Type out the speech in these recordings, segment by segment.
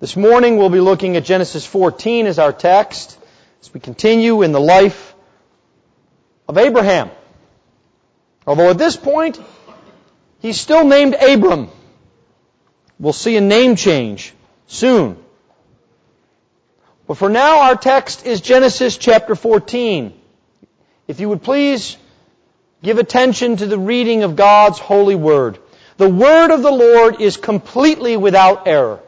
This morning we'll be looking at Genesis 14 as our text as we continue in the life of Abraham. Although at this point, he's still named Abram. We'll see a name change soon. But for now, our text is Genesis chapter 14. If you would please give attention to the reading of God's holy word. The word of the Lord is completely without error.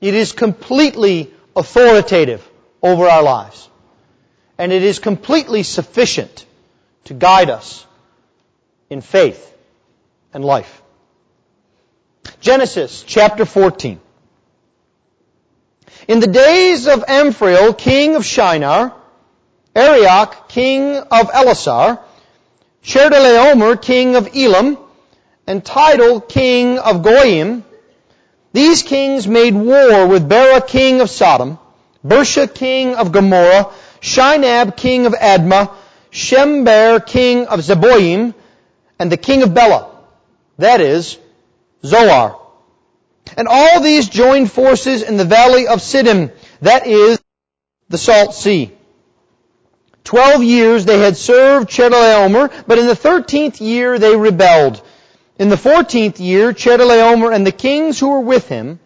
It is completely authoritative over our lives. And it is completely sufficient to guide us in faith and life. Genesis chapter 14. In the days of Amraphel, king of Shinar, Arioch, king of Ellasar, Chedorlaomer, king of Elam, and Tidal, king of Goyim, these kings made war with Bera, king of Sodom, Birsha, king of Gomorrah, Shinab, king of Admah, Shemeber, king of Zeboim, and the king of Bela, that is, Zoar. And all these joined forces in the valley of Siddim, that is, the Salt Sea. Twelve years they had served Chedorlaomer, but in the thirteenth year they rebelled. In the fourteenth year, Chedorlaomer and the kings who were with him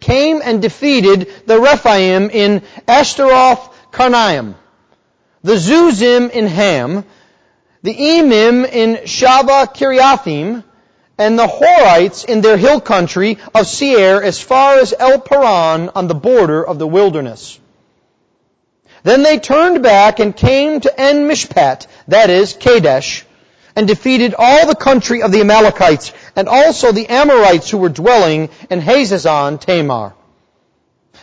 came and defeated the Rephaim in Ashtaroth Karnaim, the Zuzim in Ham, the Emim in Shaveh Kiriathaim, and the Horites in their hill country of Seir as far as El Paran on the border of the wilderness. Then they turned back and came to En Mishpat, that is, Kadesh, and defeated all the country of the Amalekites, and also the Amorites who were dwelling in Hazazon Tamar.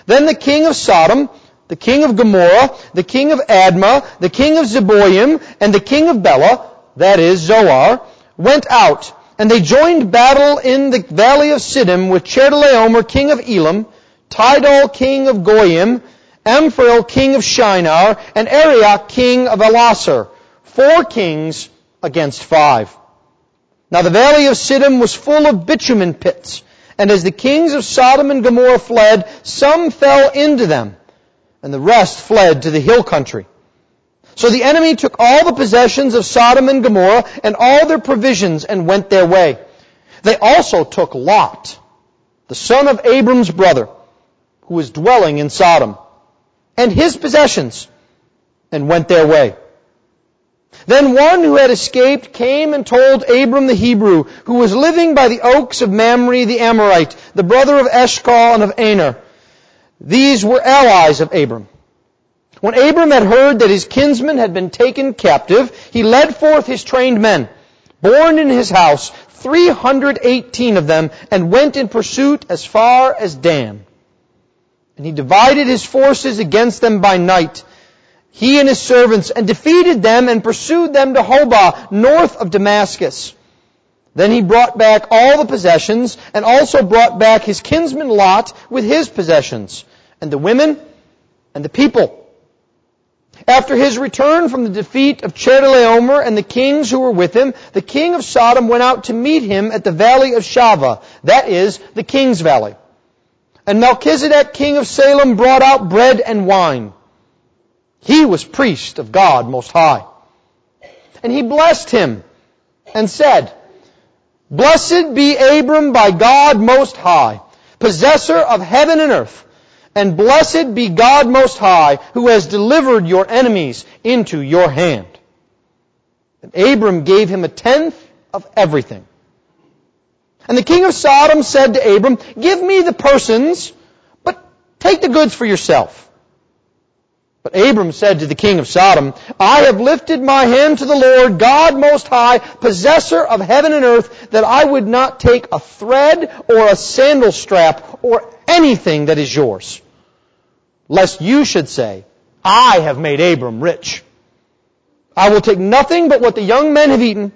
Then the king of Sodom, the king of Gomorrah, the king of Admah, the king of Zeboim, and the king of Bela, that is, Zoar, went out and they joined battle in the valley of Siddim with Chedorlaomer, king of Elam, Tidal, king of Goyim, Amraphel, king of Shinar, and Arioch, king of Ellasar. Four kings against five. Now the valley of Siddim was full of bitumen pits, and as the kings of Sodom and Gomorrah fled, some fell into them, and the rest fled to the hill country. So the enemy took all the possessions of Sodom and Gomorrah and all their provisions and went their way. They also took Lot, the son of Abram's brother, who was dwelling in Sodom, and his possessions and went their way. Then one who had escaped came and told Abram the Hebrew, who was living by the oaks of Mamre the Amorite, the brother of Eshcol and of Aner. These were allies of Abram. When Abram had heard that his kinsman had been taken captive, he led forth his trained men, born in his house, 318 of them, and went in pursuit as far as Dan. And he divided his forces against them by night, he and his servants, and defeated them and pursued them to Hobah, north of Damascus. Then he brought back all the possessions, and also brought back his kinsman Lot with his possessions, and the women, and the people. After his return from the defeat of Chedorlaomer and the kings who were with him, the king of Sodom went out to meet him at the valley of Shaveh, that is, the king's valley. And Melchizedek, king of Salem, brought out bread and wine. He was priest of God Most High. And he blessed him and said, Blessed be Abram by God Most High, possessor of heaven and earth, and blessed be God Most High, who has delivered your enemies into your hand. And Abram gave him a tenth of everything. And the king of Sodom said to Abram, Give me the persons, but take the goods for yourself. But Abram said to the king of Sodom, I have lifted my hand to the Lord, God Most High, possessor of heaven and earth, that I would not take a thread or a sandal strap or anything that is yours lest you should say, I have made Abram rich. I will take nothing but what the young men have eaten,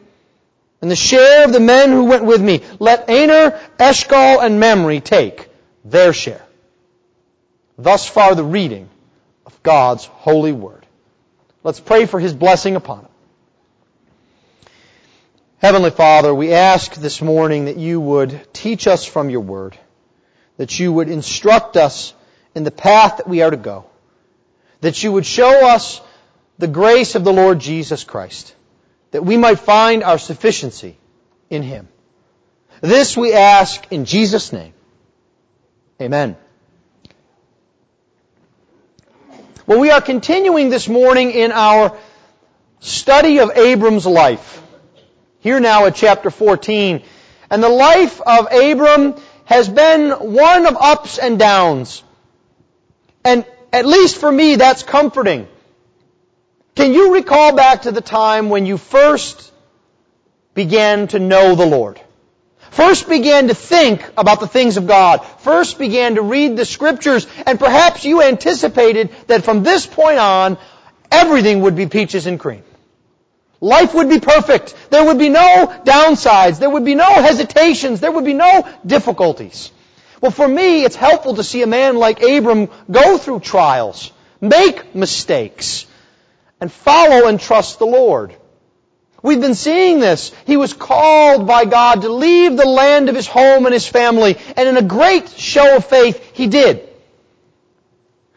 and the share of the men who went with me. Let Aner, Eshcol, and Mamre take their share. Thus far the reading of God's holy word. Let's pray for his blessing upon it. Heavenly Father, we ask this morning that you would teach us from your word that you would instruct us in the path that we are to go, that you would show us the grace of the Lord Jesus Christ, that we might find our sufficiency in Him. This we ask in Jesus' name. Amen. Well, we are continuing this morning in our study of Abram's life. Here now at chapter 14. And the life of Abram has been one of ups and downs. And at least for me, that's comforting. Can you recall back to the time when you first began to know the Lord? First began to think about the things of God. First began to read the scriptures. And perhaps you anticipated that from this point on, everything would be peaches and cream. Life would be perfect. There would be no downsides. There would be no hesitations. There would be no difficulties. Well, for me, it's helpful to see a man like Abram go through trials, make mistakes, and follow and trust the Lord. We've been seeing this. He was called by God to leave the land of his home and his family, and in a great show of faith, he did.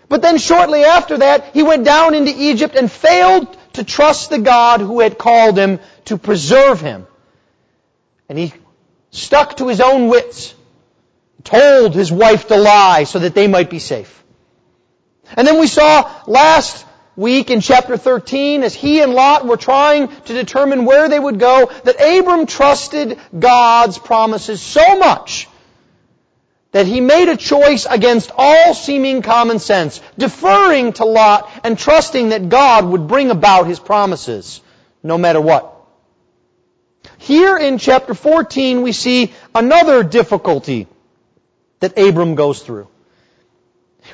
But then shortly after that, he went down into Egypt and failed to trust the God who had called him to preserve him. And he stuck to his own wits, told his wife to lie so that they might be safe. And then we saw last week in chapter 13, as he and Lot were trying to determine where they would go, that Abram trusted God's promises so much that he made a choice against all seeming common sense, deferring to Lot and trusting that God would bring about his promises, no matter what. Here in chapter 14, we see another difficulty that Abram goes through.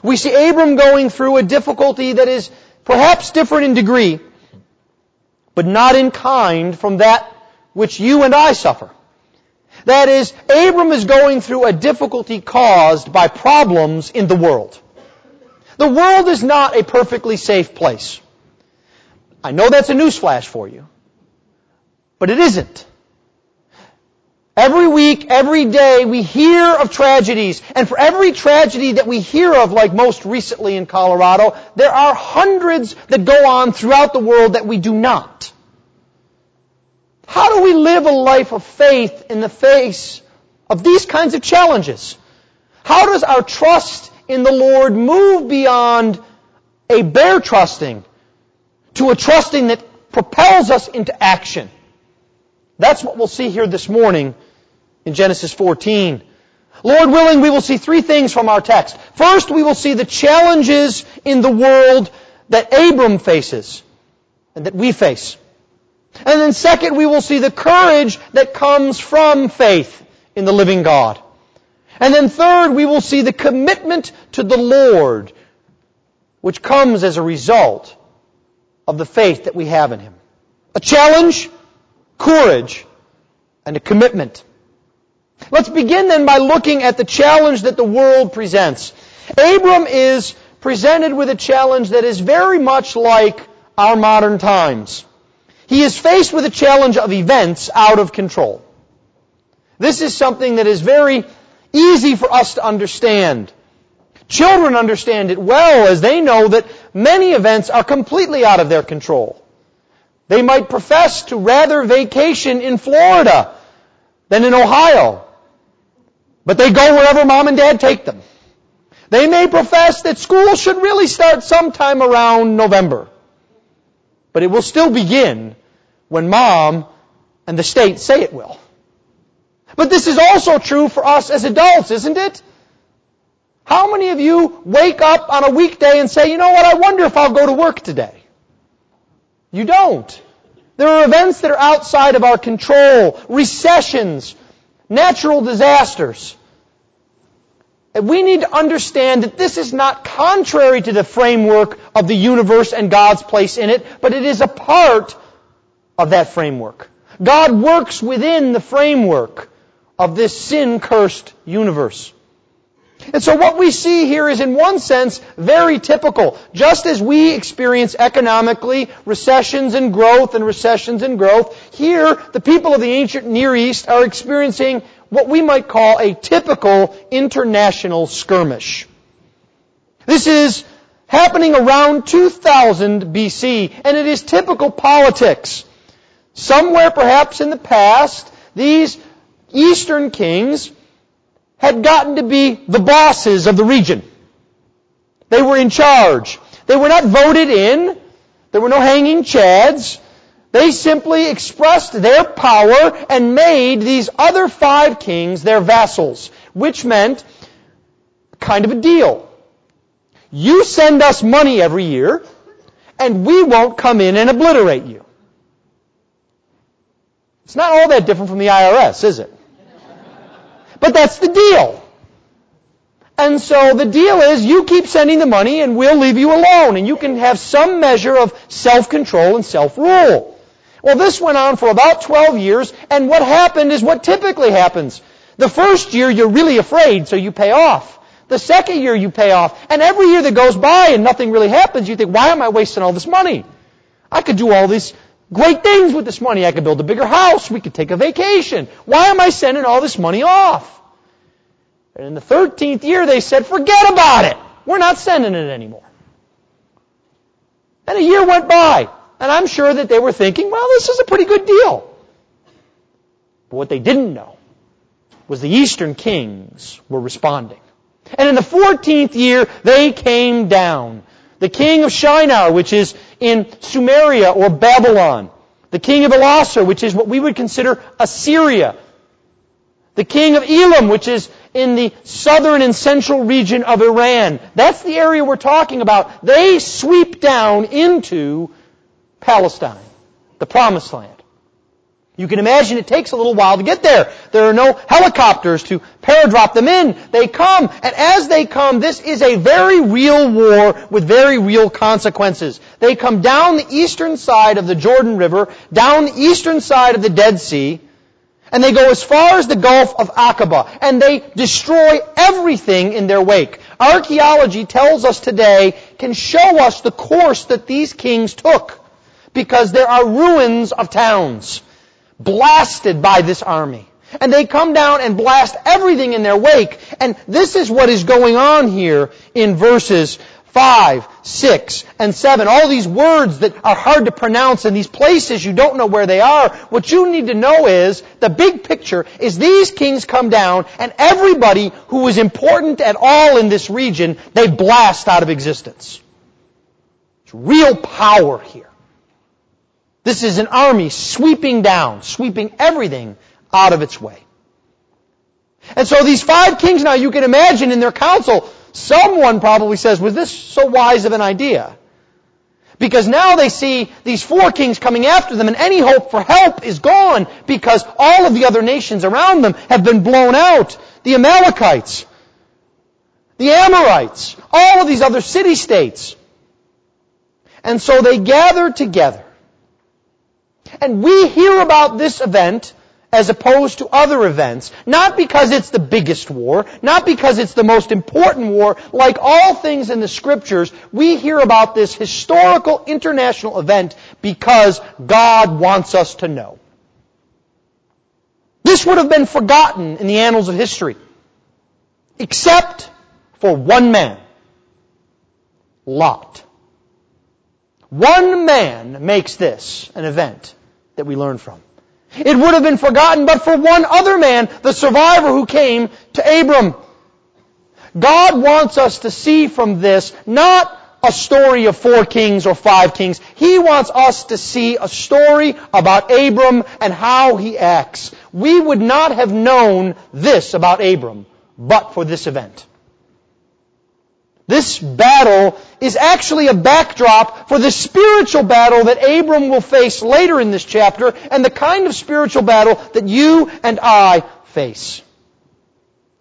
We see Abram going through a difficulty that is perhaps different in degree, but not in kind from that which you and I suffer. That is, Abram is going through a difficulty caused by problems in the world. The world is not a perfectly safe place. I know that's a newsflash for you, but it isn't. Every week, every day, we hear of tragedies. And for every tragedy that we hear of, like most recently in Colorado, there are hundreds that go on throughout the world that we do not. How do we live a life of faith in the face of these kinds of challenges? How does our trust in the Lord move beyond a bare trusting to a trusting that propels us into action? That's what we'll see here this morning in Genesis 14. Lord willing, we will see three things from our text. First, we will see the challenges in the world that Abram faces and that we face. And then second, we will see the courage that comes from faith in the living God. And then third, we will see the commitment to the Lord, which comes as a result of the faith that we have in Him. A challenge, courage, and a commitment. Let's begin then by looking at the challenge that the world presents. Abram is presented with a challenge that is very much like our modern times. He is faced with a challenge of events out of control. This is something that is very easy for us to understand. Children understand it well as they know that many events are completely out of their control. They might profess to rather vacation in Florida than in Ohio. But they go wherever mom and dad take them. They may profess that school should really start sometime around November. But it will still begin when mom and the state say it will. But this is also true for us as adults, isn't it? How many of you wake up on a weekday and say, you know what, I wonder if I'll go to work today? You don't. There are events that are outside of our control, recessions, natural disasters. And we need to understand that this is not contrary to the framework of the universe and God's place in it, but it is a part of that framework. God works within the framework of this sin-cursed universe. And so what we see here is in one sense very typical. Just as we experience economically recessions and growth and recessions and growth, here the people of the ancient Near East are experiencing what we might call a typical international skirmish. This is happening around 2000 BC, and it is typical politics. Somewhere perhaps in the past, these eastern kings had gotten to be the bosses of the region. They were in charge. They were not voted in. There were no hanging chads. They simply expressed their power and made these other five kings their vassals, which meant kind of a deal. You send us money every year, and we won't come in and obliterate you. It's not all that different from the IRS, is it? But that's the deal. And so the deal is you keep sending the money and we'll leave you alone and you can have some measure of self-control and self-rule. Well, this went on for about 12 years and what happened is what typically happens. The first year you're really afraid so you pay off. The second year you pay off. And every year that goes by and nothing really happens, you think, why am I wasting all this money? I could do all these great things with this money. I could build a bigger house. We could take a vacation. Why am I sending all this money off? And in the 13th year, they said, forget about it. We're not sending it anymore. And a year went by. And I'm sure that they were thinking, well, this is a pretty good deal. But what they didn't know was the eastern kings were responding. And in the 14th year, they came down. The king of Shinar, which is in Sumeria or Babylon. The king of Ellasar, which is what we would consider Assyria. The king of Elam, which is in the southern and central region of Iran. That's the area we're talking about. They sweep down into Palestine, the promised land. You can imagine it takes a little while to get there. There are no helicopters to paradrop them in. They come, and as they come, this is a very real war with very real consequences. They come down the eastern side of the Jordan River, down the eastern side of the Dead Sea, and they go as far as the Gulf of Aqaba, and they destroy everything in their wake. Archaeology tells us today, can show us the course that these kings took, because there are ruins of towns blasted by this army. And they come down and blast everything in their wake. And this is what is going on here in verses 5, 6, and 7. All these words that are hard to pronounce and these places you don't know where they are. What you need to know is, the big picture is these kings come down and everybody who is important at all in this region, they blast out of existence. It's real power here. This is an army sweeping down, sweeping everything out of its way. And so these five kings now, you can imagine in their council, Someone probably says, was this so wise of an idea? Because now they see these four kings coming after them and any hope for help is gone because all of the other nations around them have been blown out. The Amalekites, the Amorites, all of these other city-states. And so they gather together. And we hear about this event as opposed to other events. Not because it's the biggest war, not because it's the most important war. Like all things in the scriptures, we hear about this historical international event because God wants us to know. This would have been forgotten in the annals of history. Except for one man. Lot. One man makes this an event that we learn from. It would have been forgotten but for one other man, the survivor who came to Abram. God wants us to see from this not a story of four kings or five kings. He wants us to see a story about Abram and how he acts. We would not have known this about Abram but for this event. This battle is actually a backdrop for the spiritual battle that Abram will face later in this chapter and the kind of spiritual battle that you and I face.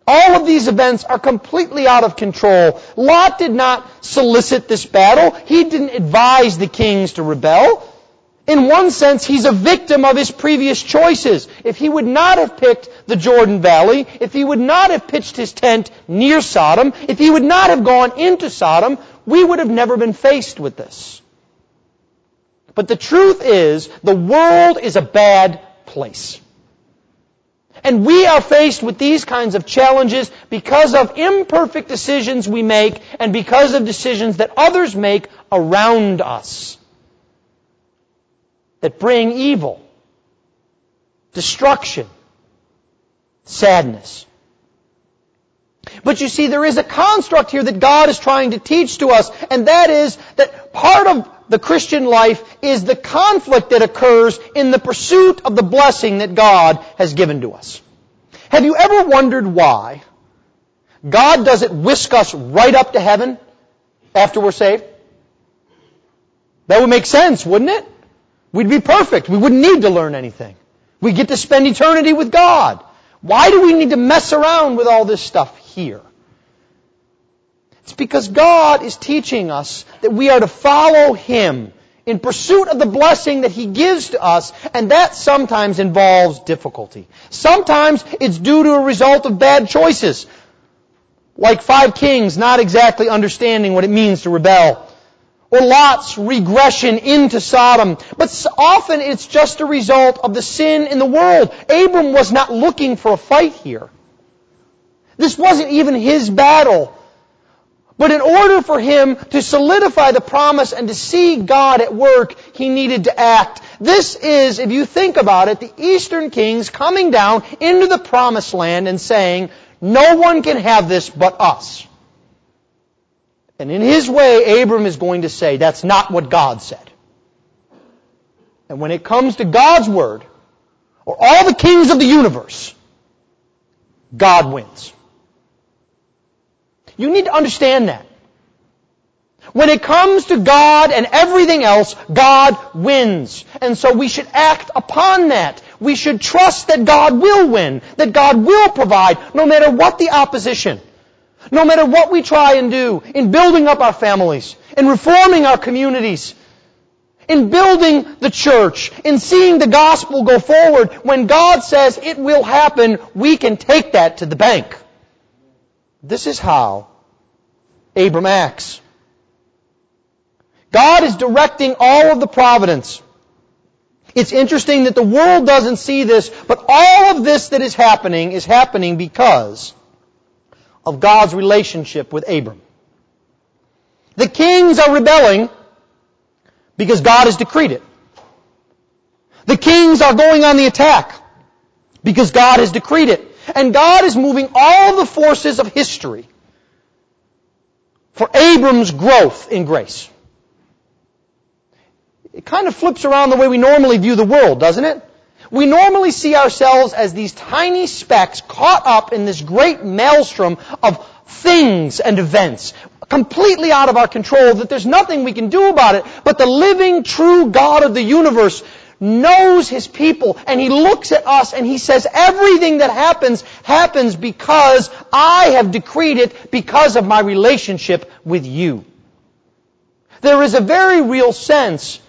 All of these events are completely out of control. Lot did not solicit this battle. He didn't advise the kings to rebel. In one sense, he's a victim of his previous choices. If he would not have picked the Jordan Valley, if he would not have pitched his tent near Sodom, if he would not have gone into Sodom, we would have never been faced with this. But the truth is, the world is a bad place. And we are faced with these kinds of challenges because of imperfect decisions we make and because of decisions that others make around us that bring evil, destruction, sadness. But you see, there is a construct here that God is trying to teach to us, and that is that part of the Christian life is the conflict that occurs in the pursuit of the blessing that God has given to us. Have you ever wondered why God doesn't whisk us right up to heaven after we're saved? That would make sense, wouldn't it? We'd be perfect. We wouldn't need to learn anything. We get to spend eternity with God. Why do we need to mess around with all this stuff here? It's because God is teaching us that we are to follow Him in pursuit of the blessing that He gives to us, and that sometimes involves difficulty. Sometimes it's due to a result of bad choices, like five kings not exactly understanding what it means to rebel, or Lot's regression into Sodom. But often it's just a result of the sin in the world. Abram was not looking for a fight here. This wasn't even his battle. But in order for him to solidify the promise and to see God at work, he needed to act. This is, if you think about it, the eastern kings coming down into the promised land and saying, no one can have this but us. And in his way, Abram is going to say, that's not what God said. And when it comes to God's word, or all the kings of the universe, God wins. You need to understand that. When it comes to God and everything else, God wins. And so we should act upon that. We should trust that God will win, that God will provide, no matter what the opposition. No matter what we try and do in building up our families, in reforming our communities, in building the church, in seeing the gospel go forward, when God says it will happen, we can take that to the bank. This is how Abram acts. God is directing all of the providence. It's interesting that the world doesn't see this, but all of this that is happening is happening because of God's relationship with Abram. The kings are rebelling because God has decreed it. The kings are going on the attack because God has decreed it. And God is moving all the forces of history for Abram's growth in grace. It kind of flips around the way we normally view the world, doesn't it? We normally see ourselves as these tiny specks caught up in this great maelstrom of things and events, completely out of our control, that there's nothing we can do about it. But the living, true God of the universe knows His people, and He looks at us and He says, everything that happens, happens because I have decreed it because of my relationship with you. There is a very real sense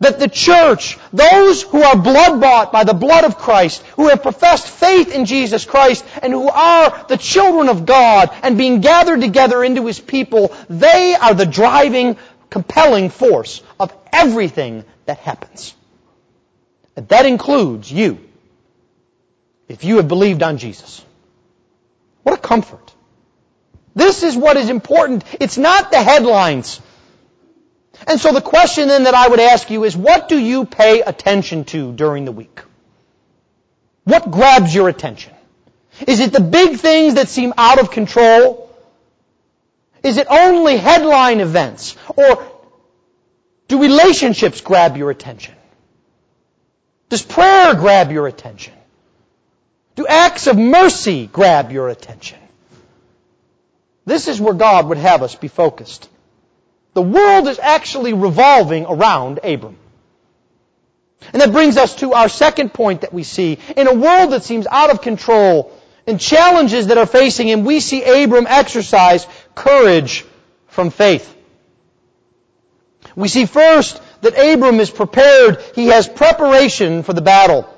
that the church, those who are blood bought by the blood of Christ, who have professed faith in Jesus Christ, and who are the children of God, and being gathered together into His people, they are the driving, compelling force of everything that happens. And that includes you, if you have believed on Jesus. What a comfort. This is what is important. It's not the headlines. And so the question then that I would ask you is, what do you pay attention to during the week? What grabs your attention? Is it the big things that seem out of control? Is it only headline events? Or do relationships grab your attention? Does prayer grab your attention? Do acts of mercy grab your attention? This is where God would have us be focused. The world is actually revolving around Abram. And that brings us to our second point that we see. In a world that seems out of control and challenges that are facing him, we see Abram exercise courage from faith. We see first that Abram is prepared. He has preparation for the battle.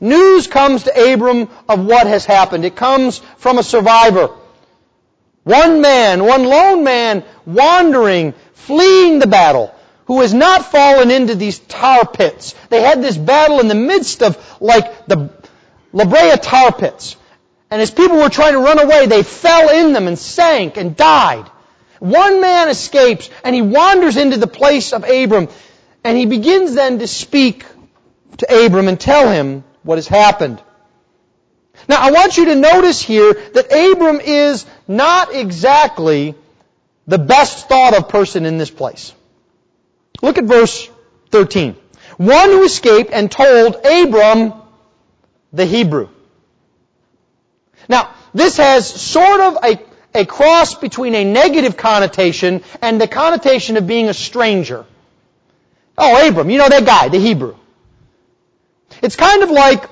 News comes to Abram of what has happened. It comes from a survivor. One man, one lone man, wandering, fleeing the battle, who has not fallen into these tar pits. They had this battle in the midst of like the, La Brea tar pits. And as people were trying to run away, they fell in them and sank and died. One man escapes and he wanders into the place of Abram and he begins then to speak to Abram and tell him what has happened. Now I want you to notice here that Abram is not exactly the best thought of person in this place. Look at verse 13. One who escaped and told Abram the Hebrew. Now, this has sort of a, a cross between a negative connotation and the connotation of being a stranger. Oh, Abram, you know that guy, the Hebrew. It's kind of like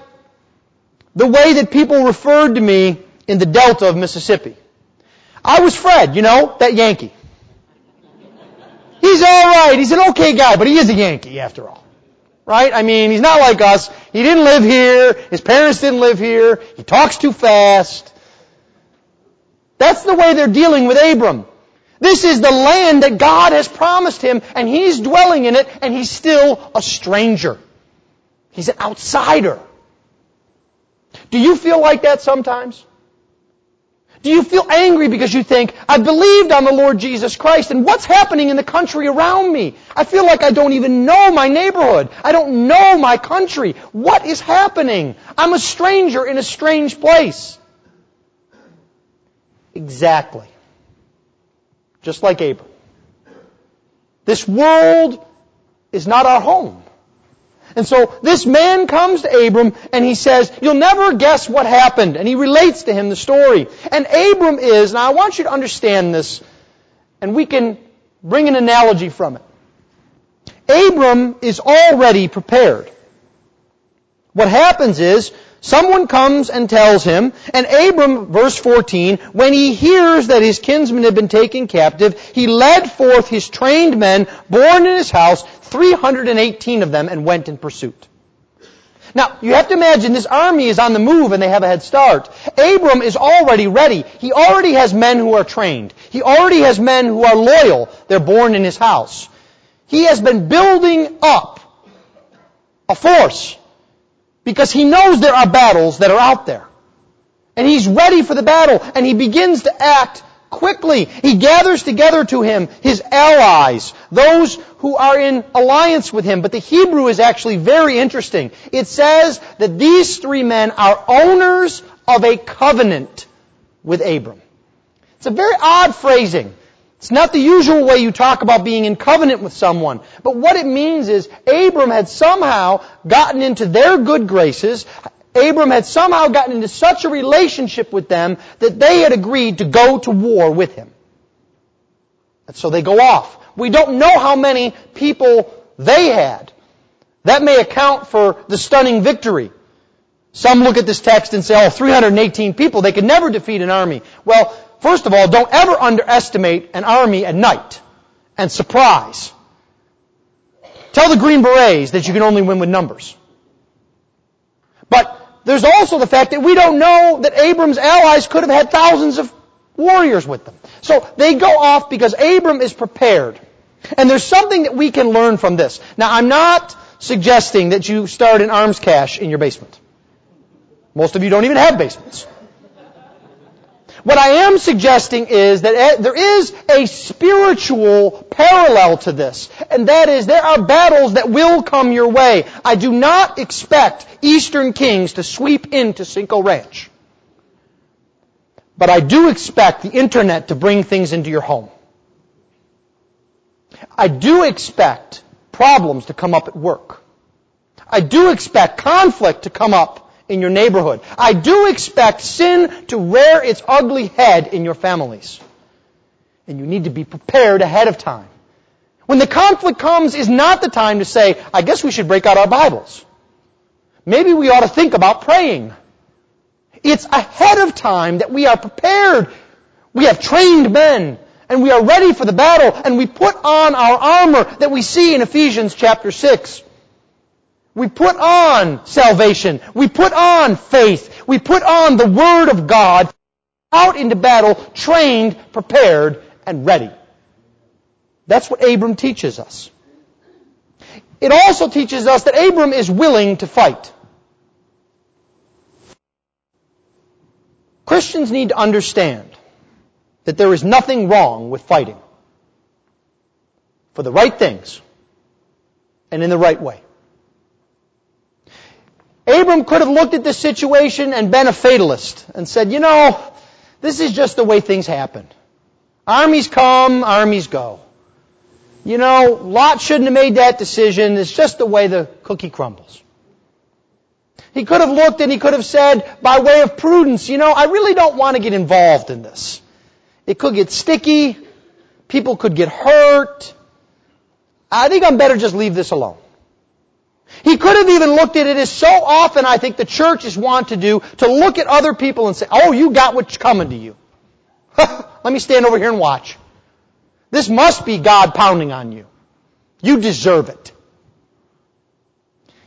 the way that people referred to me in the delta of Mississippi. I was Fred, you know, that Yankee. He's alright, he's an okay guy, but he is a Yankee after all. Right? I mean, he's not like us. He didn't live here. His parents didn't live here. He talks too fast. That's the way they're dealing with Abram. This is the land that God has promised him, and he's dwelling in it, and he's still a stranger. He's an outsider. Do you feel like that sometimes? Do you feel angry because you think, I believed on the Lord Jesus Christ and what's happening in the country around me? I feel like I don't even know my neighborhood. I don't know my country. What is happening? I'm a stranger in a strange place. Exactly. Just like Abram. This world is not our home. And so this man comes to Abram and he says, you'll never guess what happened. And he relates to him the story. And Abram is, now I want you to understand this, and we can bring an analogy from it. Abram is already prepared. What happens is, Someone comes and tells him, and Abram, verse 14, when he hears that his kinsmen have been taken captive, he led forth his trained men, born in his house, 318 of them, and went in pursuit. Now, you have to imagine this army is on the move and they have a head start. Abram is already ready. He already has men who are trained. He already has men who are loyal. They're born in his house. He has been building up a force because he knows there are battles that are out there. And he's ready for the battle, and he begins to act quickly. He gathers together to him his allies, those who are in alliance with him. But the Hebrew is actually very interesting. It says that these three men are owners of a covenant with Abram. It's a very odd phrasing. It's not the usual way you talk about being in covenant with someone. But what it means is Abram had somehow gotten into their good graces. Abram had somehow gotten into such a relationship with them that they had agreed to go to war with him. And so they go off. We don't know how many people they had. That may account for the stunning victory. Some look at this text and say, oh, 318 people, they could never defeat an army. Well, First of all, don't ever underestimate an army at night and surprise. Tell the Green Berets that you can only win with numbers. But there's also the fact that we don't know that Abram's allies could have had thousands of warriors with them. So they go off because Abram is prepared. And there's something that we can learn from this. Now I'm not suggesting that you start an arms cache in your basement. Most of you don't even have basements. What I am suggesting is that eh, there is a spiritual parallel to this, and that is there are battles that will come your way. I do not expect Eastern Kings to sweep into Cinco Ranch. But I do expect the internet to bring things into your home. I do expect problems to come up at work. I do expect conflict to come up in your neighborhood. I do expect sin to rear its ugly head in your families. And you need to be prepared ahead of time. When the conflict comes is not the time to say, I guess we should break out our Bibles. Maybe we ought to think about praying. It's ahead of time that we are prepared. We have trained men and we are ready for the battle and we put on our armor that we see in Ephesians chapter 6. We put on salvation. We put on faith. We put on the Word of God out into battle, trained, prepared, and ready. That's what Abram teaches us. It also teaches us that Abram is willing to fight. Christians need to understand that there is nothing wrong with fighting for the right things and in the right way. Abram could have looked at this situation and been a fatalist and said, you know, this is just the way things happen. Armies come, armies go. You know, Lot shouldn't have made that decision. It's just the way the cookie crumbles. He could have looked and he could have said, by way of prudence, you know, I really don't want to get involved in this. It could get sticky. People could get hurt. I think I'm better just leave this alone. He could have even looked at it as so often I think the churches want to do, to look at other people and say, oh, you got what's coming to you. Let me stand over here and watch. This must be God pounding on you. You deserve it.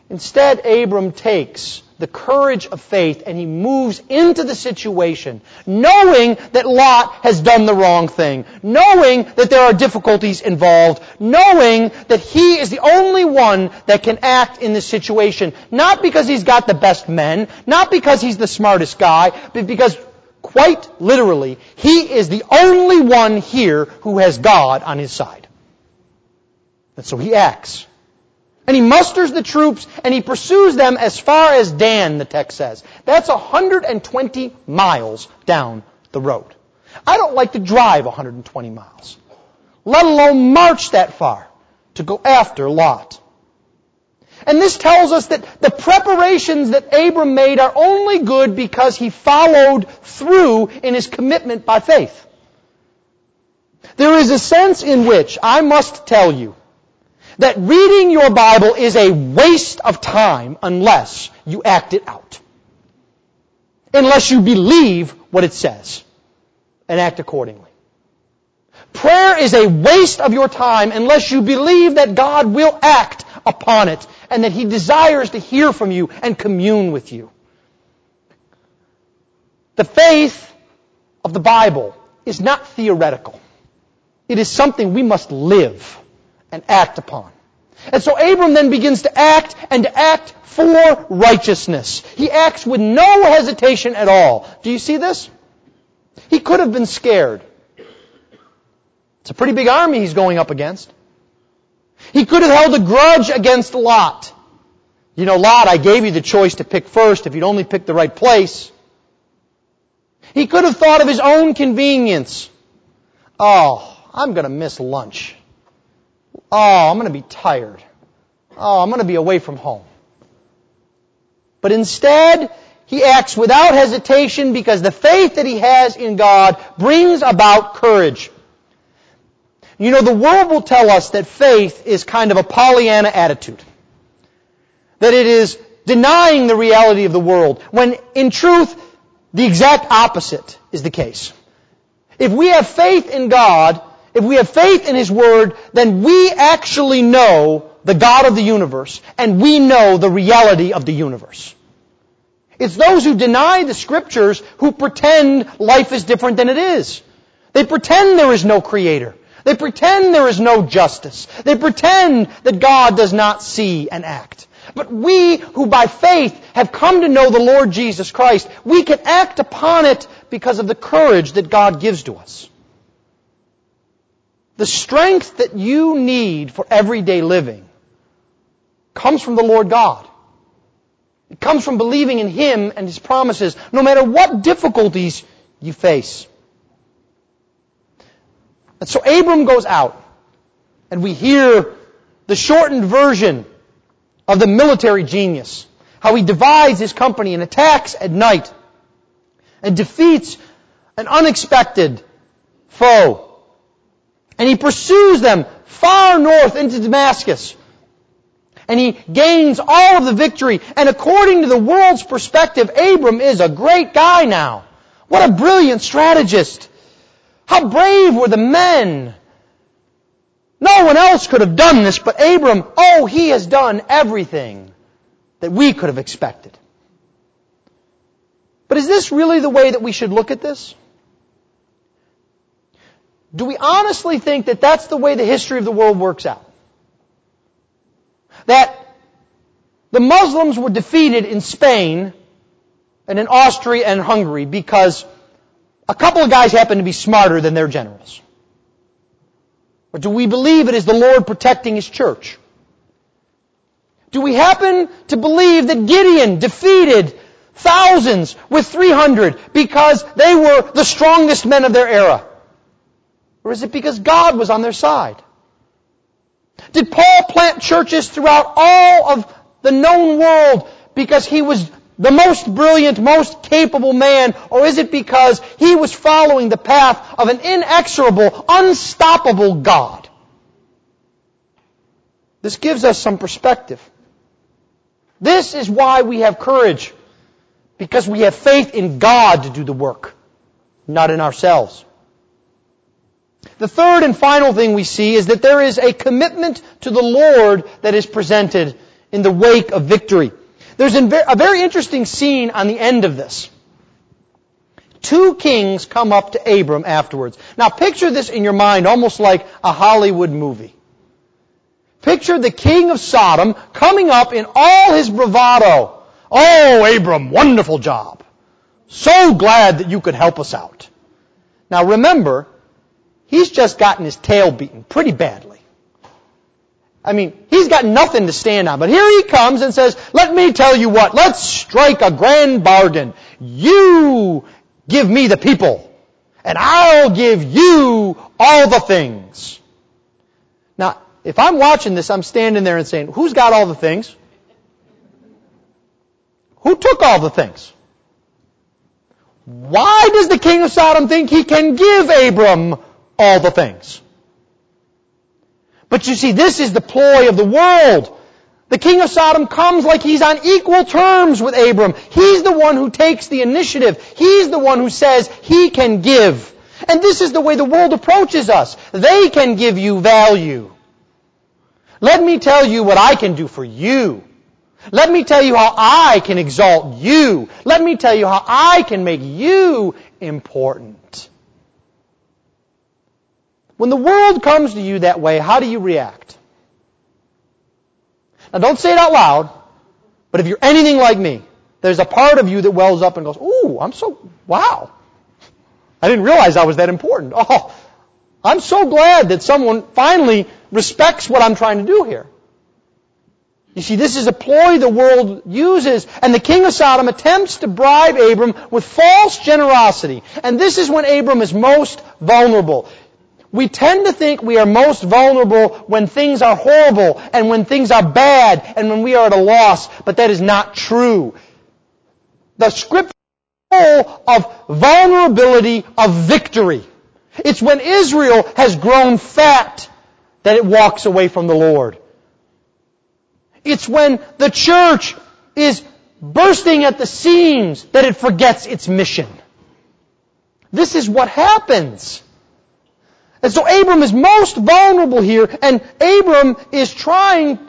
Instead, Abram takes the courage of faith and he moves into the situation knowing that Lot has done the wrong thing, knowing that there are difficulties involved, knowing that he is the only one that can act in this situation, not because he's got the best men, not because he's the smartest guy, but because quite literally, he is the only one here who has God on his side. And so he acts. And he musters the troops and he pursues them as far as Dan, the text says. That's 120 miles down the road. I don't like to drive 120 miles, let alone march that far to go after Lot. And this tells us that the preparations that Abram made are only good because he followed through in his commitment by faith. There is a sense in which I must tell you that reading your Bible is a waste of time unless you act it out. Unless you believe what it says and act accordingly. Prayer is a waste of your time unless you believe that God will act upon it and that He desires to hear from you and commune with you. The faith of the Bible is not theoretical. It is something we must live and act upon. And so Abram then begins to act and to act for righteousness. He acts with no hesitation at all. Do you see this? He could have been scared. It's a pretty big army he's going up against. He could have held a grudge against Lot. You know, Lot, I gave you the choice to pick first if you'd only pick the right place. He could have thought of his own convenience. Oh, I'm going to miss lunch. Oh, I'm going to be tired. Oh, I'm going to be away from home. But instead, he acts without hesitation because the faith that he has in God brings about courage. You know, the world will tell us that faith is kind of a Pollyanna attitude. That it is denying the reality of the world, when in truth, the exact opposite is the case. If we have faith in God, if we have faith in His Word, then we actually know the God of the universe, and we know the reality of the universe. It's those who deny the Scriptures who pretend life is different than it is. They pretend there is no Creator. They pretend there is no justice. They pretend that God does not see and act. But we who by faith have come to know the Lord Jesus Christ, we can act upon it because of the courage that God gives to us. The strength that you need for everyday living comes from the Lord God. It comes from believing in Him and His promises, no matter what difficulties you face. And so Abram goes out, and we hear the shortened version of the military genius. How he divides his company and attacks at night and defeats an unexpected foe. And he pursues them far north into Damascus. And he gains all of the victory. And according to the world's perspective, Abram is a great guy now. What a brilliant strategist. How brave were the men. No one else could have done this but Abram. Oh, he has done everything that we could have expected. But is this really the way that we should look at this? Do we honestly think that that's the way the history of the world works out? That the Muslims were defeated in Spain and in Austria and Hungary because a couple of guys happened to be smarter than their generals? Or do we believe it is the Lord protecting His church? Do we happen to believe that Gideon defeated thousands with 300 because they were the strongest men of their era? Or is it because God was on their side? Did Paul plant churches throughout all of the known world because he was the most brilliant, most capable man, or is it because he was following the path of an inexorable, unstoppable God? This gives us some perspective. This is why we have courage. Because we have faith in God to do the work, not in ourselves. The third and final thing we see is that there is a commitment to the Lord that is presented in the wake of victory. There's a very interesting scene on the end of this. Two kings come up to Abram afterwards. Now picture this in your mind almost like a Hollywood movie. Picture the king of Sodom coming up in all his bravado. Oh, Abram, wonderful job. So glad that you could help us out. Now remember, he's just gotten his tail beaten pretty badly. I mean, he's got nothing to stand on. But here he comes and says, let me tell you what, let's strike a grand bargain. You give me the people, and I'll give you all the things. Now, if I'm watching this, I'm standing there and saying, who's got all the things? Who took all the things? Why does the king of Sodom think he can give Abram all the things? But you see, this is the ploy of the world. The king of Sodom comes like he's on equal terms with Abram. He's the one who takes the initiative. He's the one who says he can give. And this is the way the world approaches us. They can give you value. Let me tell you what I can do for you. Let me tell you how I can exalt you. Let me tell you how I can make you important. When the world comes to you that way, how do you react? Now don't say it out loud, but if you're anything like me, there's a part of you that wells up and goes, ooh, I'm so, wow. I didn't realize I was that important. Oh, I'm so glad that someone finally respects what I'm trying to do here. You see, this is a ploy the world uses, and the king of Sodom attempts to bribe Abram with false generosity. And this is when Abram is most vulnerable. We tend to think we are most vulnerable when things are horrible and when things are bad and when we are at a loss, but that is not true. The scripture is full of vulnerability of victory. It's when Israel has grown fat that it walks away from the Lord. It's when the church is bursting at the seams that it forgets its mission. This is what happens. And so Abram is most vulnerable here, and Abram is trying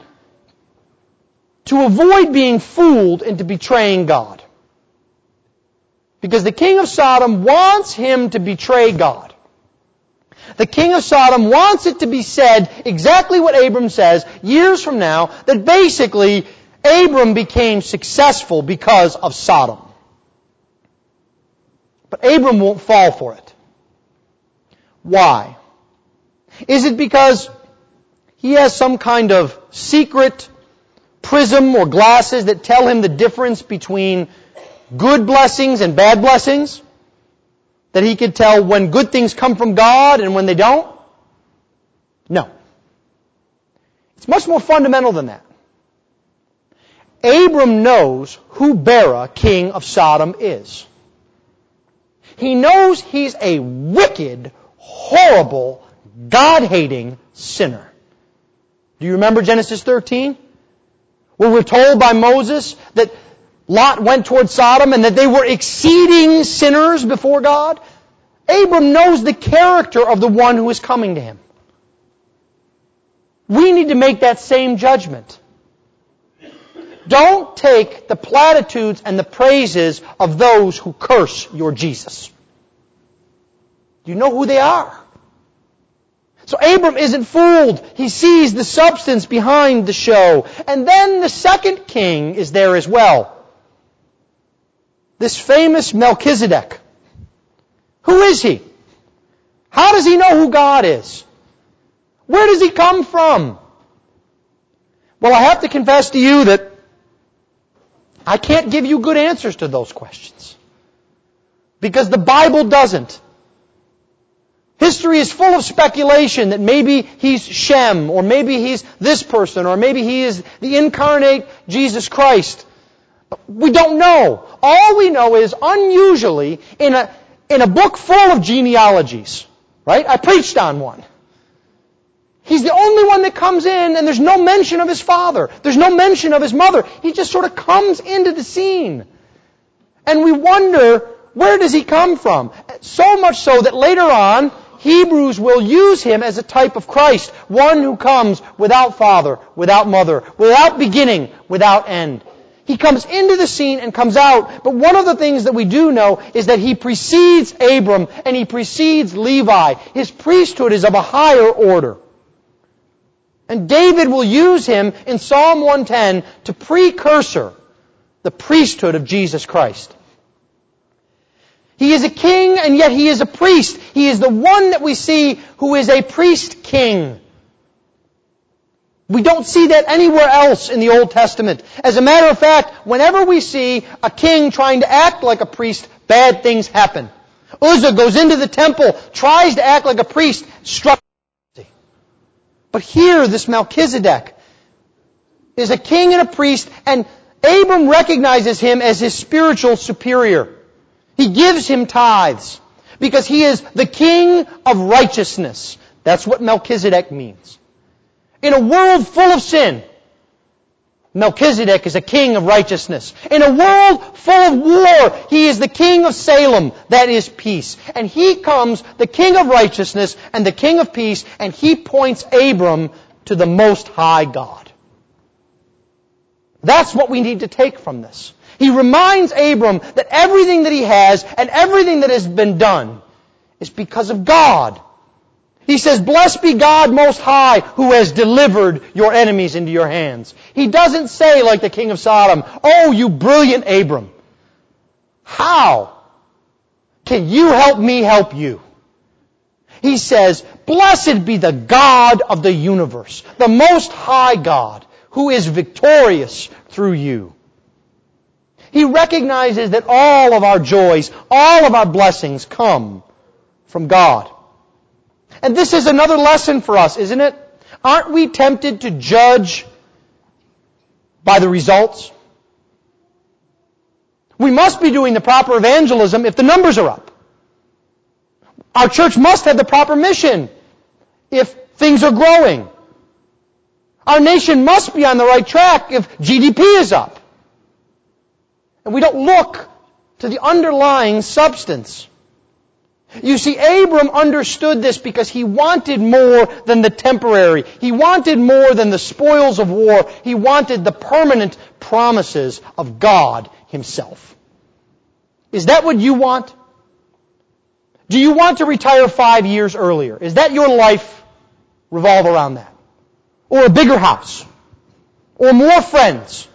to avoid being fooled into betraying God. Because the king of Sodom wants him to betray God. The king of Sodom wants it to be said exactly what Abram says years from now, that basically Abram became successful because of Sodom. But Abram won't fall for it. Why? Is it because he has some kind of secret prism or glasses that tell him the difference between good blessings and bad blessings? That he could tell when good things come from God and when they don't? No. It's much more fundamental than that. Abram knows who Bera, king of Sodom, is. He knows he's a wicked, horrible, God-hating sinner. Do you remember Genesis 13? Where we're told by Moses that Lot went toward Sodom and that they were exceeding sinners before God? Abram knows the character of the one who is coming to him. We need to make that same judgment. Don't take the platitudes and the praises of those who curse your Jesus. Do you know who they are? So Abram isn't fooled. He sees the substance behind the show. And then the second king is there as well. this famous Melchizedek. Who is he? How does he know who God is? Where does he come from? Well, I have to confess to you that I can't give you good answers to those questions. Because the Bible doesn't. History is full of speculation that maybe he's Shem, or maybe he's this person, or maybe he is the incarnate Jesus Christ. We don't know. All we know is unusually in a, in a book full of genealogies, right? I preached on one. He's the only one that comes in and there's no mention of his father. There's no mention of his mother. He just sort of comes into the scene. And we wonder, where does he come from? So much so that later on, Hebrews will use him as a type of Christ. One who comes without father, without mother, without beginning, without end. He comes into the scene and comes out, but one of the things that we do know is that he precedes Abram and he precedes Levi. His priesthood is of a higher order. And David will use him in Psalm 110 to precursor the priesthood of Jesus Christ. He is a king and yet he is a priest. He is the one that we see who is a priest king. We don't see that anywhere else in the Old Testament. As a matter of fact, whenever we see a king trying to act like a priest, bad things happen. Uzzah goes into the temple, tries to act like a priest, struck. But here, this Melchizedek is a king and a priest, and Abram recognizes him as his spiritual superior. He gives him tithes because he is the king of righteousness. That's what Melchizedek means. In a world full of sin, Melchizedek is a king of righteousness. In a world full of war, he is the king of Salem, that is peace. And he comes, the king of righteousness and the king of peace, and he points Abram to the most high God. That's what we need to take from this. He reminds Abram that everything that he has and everything that has been done is because of God he says, Blessed be God Most High who has delivered your enemies into your hands. He doesn't say like the king of Sodom, Oh, you brilliant Abram. How can you help me help you? He says, Blessed be the God of the universe, the Most High God, who is victorious through you. He recognizes that all of our joys, all of our blessings come from God. And this is another lesson for us, isn't it? Aren't we tempted to judge by the results? We must be doing the proper evangelism if the numbers are up. Our church must have the proper mission if things are growing. Our nation must be on the right track if GDP is up. And we don't look to the underlying substance. You see, Abram understood this because he wanted more than the temporary. He wanted more than the spoils of war. He wanted the permanent promises of God himself. Is that what you want? Do you want to retire five years earlier? Is that your life revolve around that? Or a bigger house? Or more friends?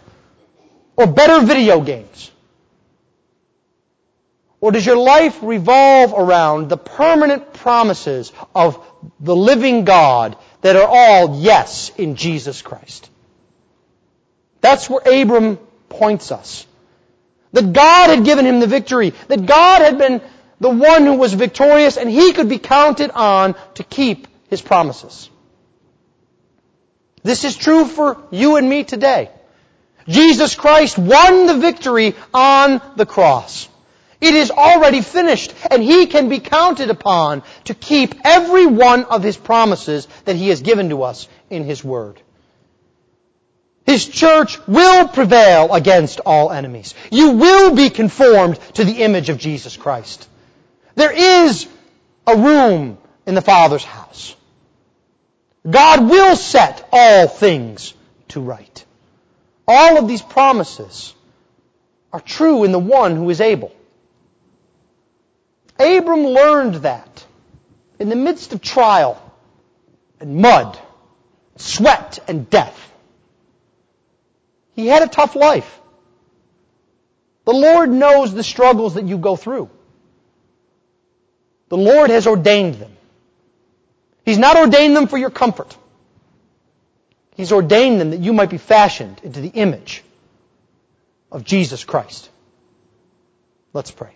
Or better video games? Or does your life revolve around the permanent promises of the living God that are all yes in Jesus Christ? That's where Abram points us. That God had given him the victory. That God had been the one who was victorious and he could be counted on to keep his promises. This is true for you and me today. Jesus Christ won the victory on the cross. It is already finished, and He can be counted upon to keep every one of His promises that He has given to us in His Word. His church will prevail against all enemies. You will be conformed to the image of Jesus Christ. There is a room in the Father's house. God will set all things to right. All of these promises are true in the one who is able. Abram learned that in the midst of trial and mud, sweat and death. He had a tough life. The Lord knows the struggles that you go through. The Lord has ordained them. He's not ordained them for your comfort. He's ordained them that you might be fashioned into the image of Jesus Christ. Let's pray.